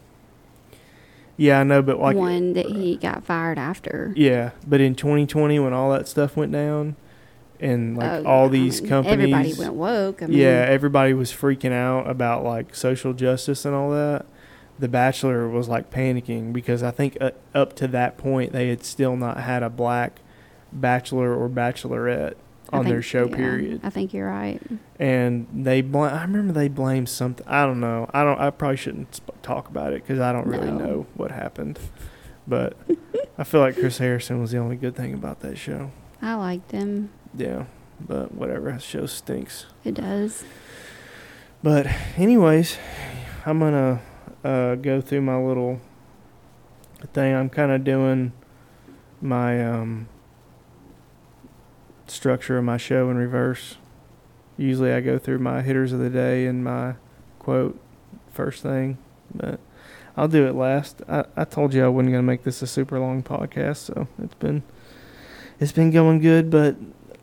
Yeah, I know, but like one that he got fired after. Yeah, but in 2020 when all that stuff went down and like Oh, all yeah, I these mean, companies Everybody went woke. I mean, Yeah, everybody was freaking out about like social justice and all that. The Bachelor was like panicking because I think uh, up to that point they had still not had a black bachelor or bachelorette I on their show yeah, period. I think you're right. And they bl- I remember they blamed something. I don't know. I don't I probably shouldn't sp- talk about it cuz I don't really No. know what happened. But [LAUGHS] I feel like Chris Harrison was the only good thing about that show. I liked him. Yeah, but whatever. That show stinks. It does. But anyways, I'm gonna uh, go through my little thing. I'm kind of doing my um, structure of my show in reverse. Usually, I go through my hitters of the day and my quote first thing, but I'll do it last. I, I told you I wasn't gonna make this a super long podcast, so it's been it's been going good. But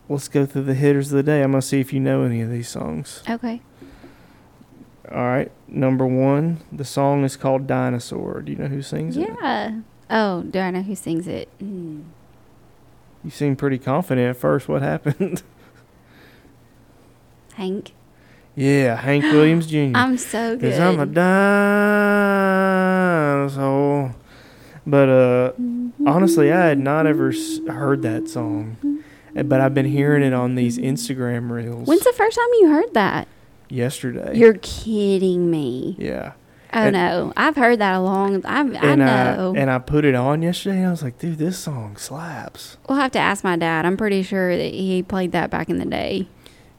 let's go through the hitters of the day. I'm gonna see if you know any of these songs. Okay. All right, number one, the song is called "Dinosaur." Do you know who sings it? Yeah. Oh, do I know who sings it? Mm. You seem pretty confident at first. What happened? [LAUGHS] Hank. yeah, Hank Williams [GASPS] Jr. I'm so good. Cause I'm a dinosaur. But uh, honestly, I had not ever s- heard that song, but I've been hearing it on these Instagram reels When's the first time you heard that? yesterday. You're kidding me. yeah, Oh And- no, I've heard that a long. I, I uh, know. I and I put it on yesterday, and I was like, dude, this song slaps. we'll have to ask my dad. I'm pretty sure that he played that back in the day.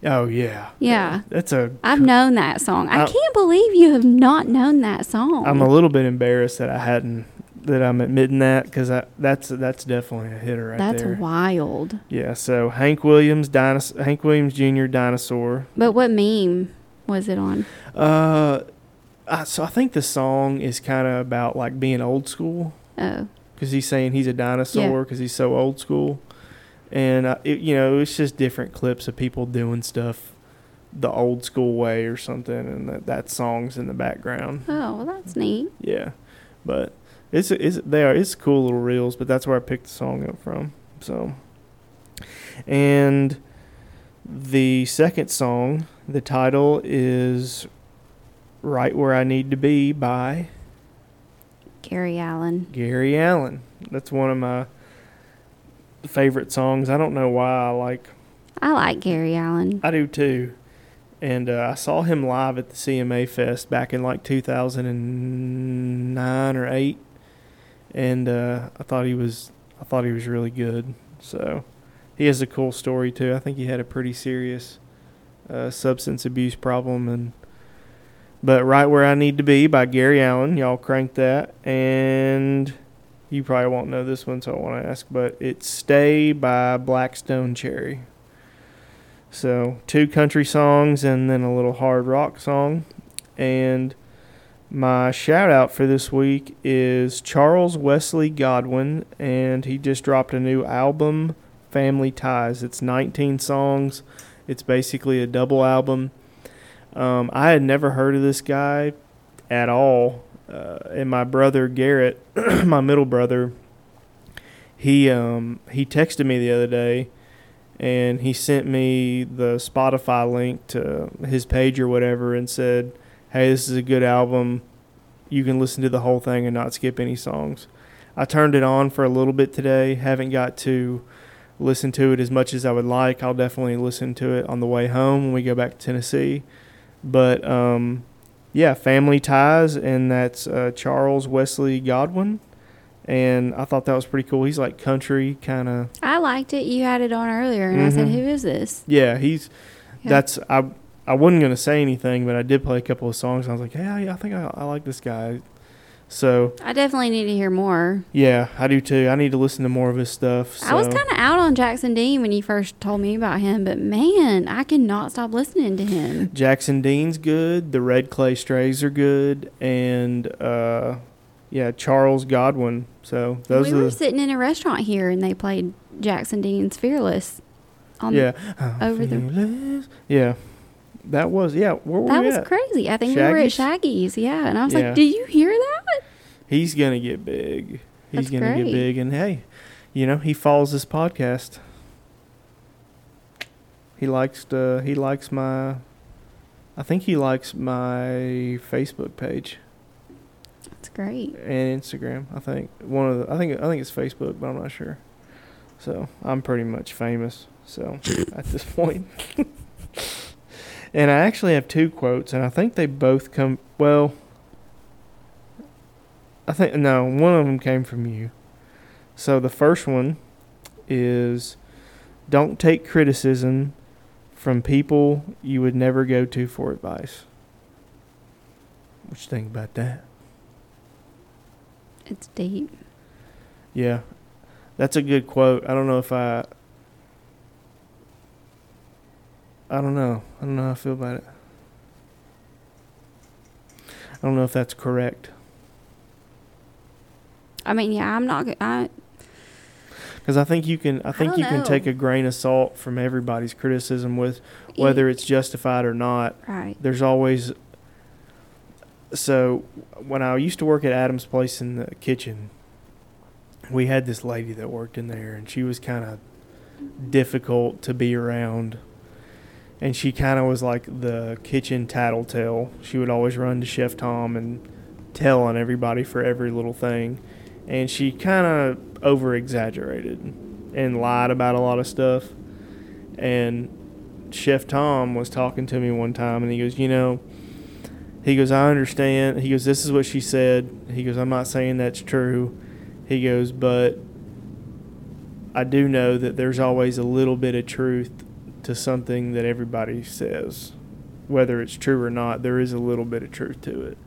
Oh yeah, Yeah. That's a I've known that song. I I- can't believe you have not known that song. I'm a little bit embarrassed that I hadn't that I'm admitting that because that's that's definitely a hitter right That's there. wild. Yeah. So Hank Williams, dinos- Hank Williams Jr. Dinosaur. But what meme was it on? Uh, I, so I think the song is kind of about like being old school Oh, because he's saying he's a dinosaur because he's so old school, and uh, it, you know it's just different clips of people doing stuff the old school way or something, and that that song's in the background. oh, well, that's neat. Yeah, but it's it's they are it's cool little reels, but that's where I picked the song up from. So, and the second song, the title is "Right Where I Need to Be" by Gary Allen. Gary Allen. That's one of my favorite songs. I don't know why I like. I like Gary Allen. I do too. And uh, I saw him live at the CMA Fest back in like 2009 or 8 and uh, I thought he was I thought he was really good. So he has a cool story too. I think he had a pretty serious uh, substance abuse problem and but right where I need to be by Gary Allen. Y'all crank that and you probably won't know this one, so I want to ask, but it's "Stay" by Black Stone Cherry. So two country songs and then a little hard rock song. And my shout out for this week is Charles Wesley Godwin, and he just dropped a new album, Family Ties. It's 19 songs. It's basically a double album. Um, I had never heard of this guy at all. Uh, and my brother Garrett, [CLEARS THROAT] my middle brother, he um he texted me the other day and he sent me the Spotify link to his page or whatever and said, "Hey, this is a good album. You can listen to the whole thing and not skip any songs." I turned it on for a little bit today. Haven't got to listen to it as much as I would like. I'll definitely listen to it on the way home when we go back to Tennessee. But um, yeah, Family Ties, and that's uh, Charles Wesley Godwin. And I thought that was pretty cool. He's like country kind of. I liked it. You had it on earlier, and I said, Mhm. "Who is this?" Yeah, he's. Yeah. That's I. I wasn't gonna say anything, but I did play a couple of songs. And I was like, "Yeah, yeah, I think I, I like this guy." So I definitely need to hear more. yeah, I do too. I need to listen to more of his stuff. So. I was kind of out on Jackson Dean when you first told me about him, but man, I cannot stop listening to him. Jackson Dean's good. The Red Clay Strays are good, and uh, yeah, Charles Godwin. So those we were the, sitting in a restaurant here, and they played Jackson Dean's "Fearless." On yeah over the- the yeah. That was yeah. Where were that we was at? crazy. I think we were at Shaggy's, yeah. And I was Yeah. like, "Do you hear that?" He's gonna get big. He's That's gonna get big, and hey, you know he follows this podcast. He likes to. He likes my. I think he likes my Facebook page That's great. and Instagram. I think one of the. I think I think it's Facebook, but I'm not sure. So I'm pretty much famous. So [LAUGHS] at this point, [LAUGHS] and I actually have two quotes, and I think they both come. Well, I think no, one of them came from you. So the first one is, "Don't take criticism from people you would never go to for advice." What you think about that? It's deep. Yeah, that's a good quote. I don't know if I. I don't know. I don't know how I feel about it. I don't know if that's correct. I mean, yeah, I'm not. I Because I think you can. I think don't you can take a grain of salt from everybody's criticism with whether it's justified or not. right. There's always. So, when I used to work at Adam's place in the kitchen, we had this lady that worked in there, and she was kind of difficult to be around. And she kind of was like the kitchen tattletale. She would always run to Chef Tom and tell on everybody for every little thing. And she kind of over exaggerated and lied about a lot of stuff. And Chef Tom was talking to me one time, and he goes, You know, he goes, I understand. He goes, This is what she said. He goes, I'm not saying that's true. He goes, But I do know that there's always a little bit of truth to something that everybody says. Whether it's true or not, there is a little bit of truth to it.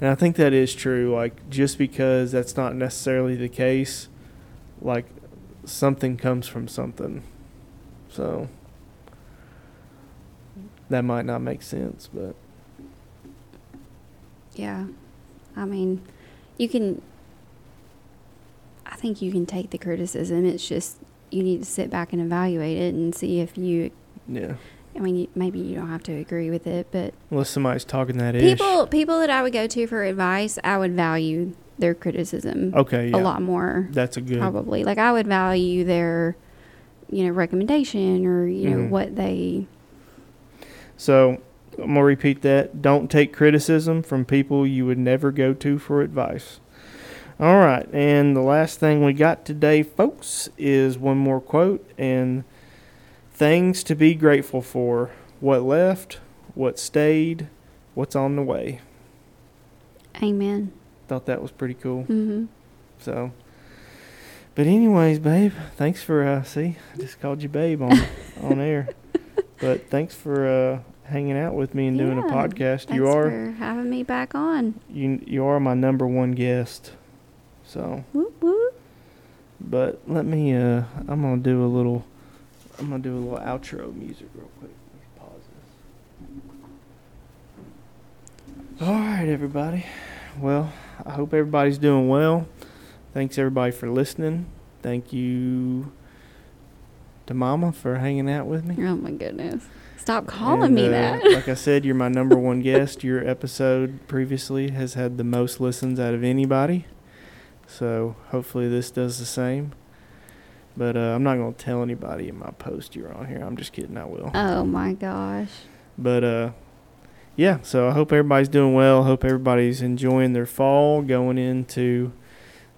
And I think that is true. Like, just because that's not necessarily the case, like, something comes from something. So, that might not make sense, but. Yeah. I mean, you can. I think you can take the criticism. It's just you need to sit back and evaluate it and see if you. Yeah. I mean, you- maybe you don't have to agree with it, but Unless somebody's talking that ish. people people that I would go to for advice, I would value their criticism Okay, yeah. a lot more. That's a good. Probably, like I would value their, you know, recommendation or you know Mhm. what they. So, I'm going to repeat that. Don't take criticism from people you would never go to for advice. All right. And the last thing we got today, folks, is one more quote and things to be grateful for. What left, what stayed, what's on the way. Amen. Thought that was pretty cool. hmm So, but anyways, babe, thanks for uh, see, I just called you babe on [LAUGHS] on air. But thanks for uh, hanging out with me and doing a Yeah, podcast. You are for having me back on. you you are my number one guest. So, Whoop whoop. but let me uh, I'm gonna do a little, I'm gonna do a little outro music real quick. Pause this. All right, everybody. Well, I hope everybody's doing well. Thanks everybody for listening. Thank you to Mama for hanging out with me. Oh my goodness! Stop calling And, me uh, that. [LAUGHS] like I said, you're my number one guest. Your episode previously has had the most listens out of anybody. So hopefully this does the same. But uh, I'm not gonna tell anybody in my post you're on here. I'm just kidding. I will. Oh my gosh. But uh, yeah. So I hope everybody's doing well. Hope everybody's enjoying their fall, going into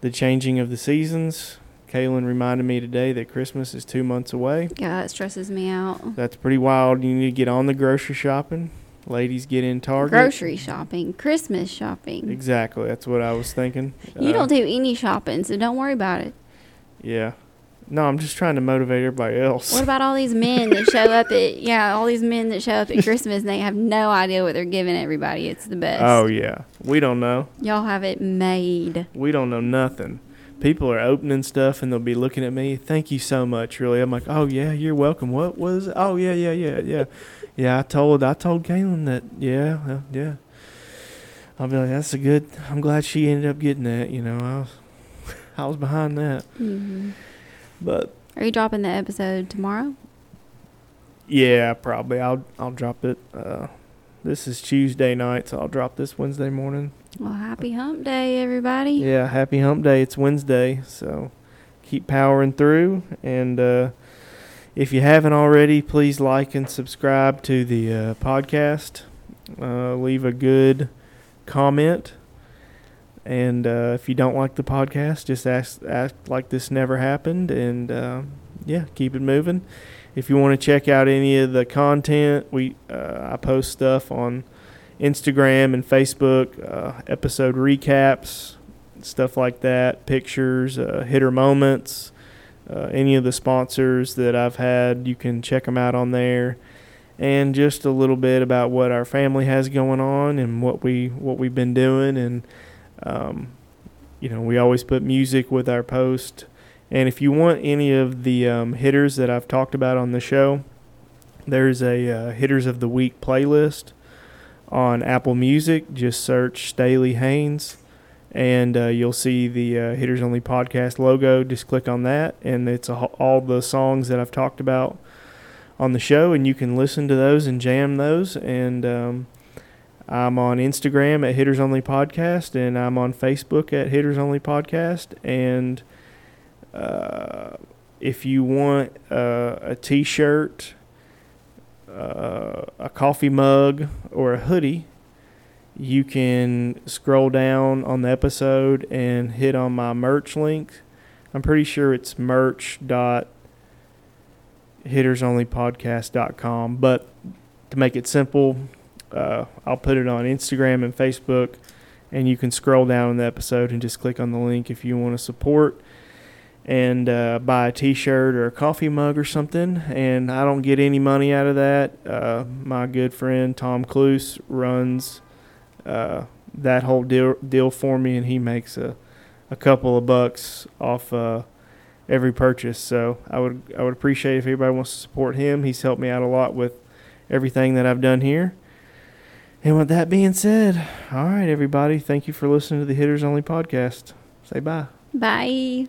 the changing of the seasons. Kaylin reminded me today that Christmas is two months away. Yeah, it stresses me out. That's pretty wild. You need to get on the grocery shopping. Ladies, get in Target. Grocery shopping, Christmas shopping. Exactly. That's what I was thinking. You Uh, don't do any shopping, so don't worry about it. Yeah. No, I'm just trying to motivate everybody else. What about all these men that show up at [LAUGHS] yeah, all these men that show up at Christmas and they have no idea what they're giving everybody. It's the best. Oh yeah, we don't know. Y'all have it made. We don't know nothing. People are opening stuff and they'll be looking at me. Thank you so much. Really, I'm like, oh yeah, you're welcome. What was? It? Oh yeah, yeah, yeah, yeah, yeah. I told I told Kaylin that. Yeah, uh, yeah. I'll be like, that's a good. I'm glad she ended up getting that. You know, I was, [LAUGHS] I was behind that. hmm But Are you dropping the episode tomorrow? yeah, probably I'll I'll drop it. Uh, this is Tuesday night, so I'll drop this Wednesday morning. Well, happy hump day, everybody. Yeah, happy hump day. It's Wednesday, so keep powering through. And uh, if you haven't already, please like and subscribe to the uh, podcast. Uh, leave a good comment. And uh, if you don't like the podcast, just ask, act like this never happened. And uh, yeah, keep it moving. If you want to check out any of the content, we uh, I post stuff on Instagram and Facebook, uh, episode recaps, stuff like that, pictures, uh, hitter moments, uh, any of the sponsors that I've had, you can check them out on there, and just a little bit about what our family has going on and what we what we've been doing, and um, you know we always put music with our post, and if you want any of the um, hitters that I've talked about on the show, there's a uh, hitters of the week playlist on Apple Music. Just search Staley Haynes, and uh, you'll see the uh, Hitters Only podcast logo. Just click on that, and it's a, all the songs that I've talked about on the show, and you can listen to those and jam those. And um, I'm on Instagram at Hitters Only Podcast, and I'm on Facebook at Hitters Only Podcast. And uh, if you want uh, a T-shirt uh, a coffee mug or a hoodie, you can scroll down on the episode and hit on my merch link. I'm pretty sure it's merch dot. But to make it simple, uh, I'll put it on Instagram and Facebook, and you can scroll down in the episode and just click on the link if you want to support and uh, buy a T-shirt or a coffee mug or something. And I don't get any money out of that. Uh, my good friend Tom Cluse runs uh, that whole deal deal for me, and he makes a a couple of bucks off uh, every purchase. So I would I would appreciate if anybody wants to support him. He's helped me out a lot with everything that I've done here. And with that being said, all right, everybody, thank you for listening to the Hitters Only podcast. Say bye. Bye.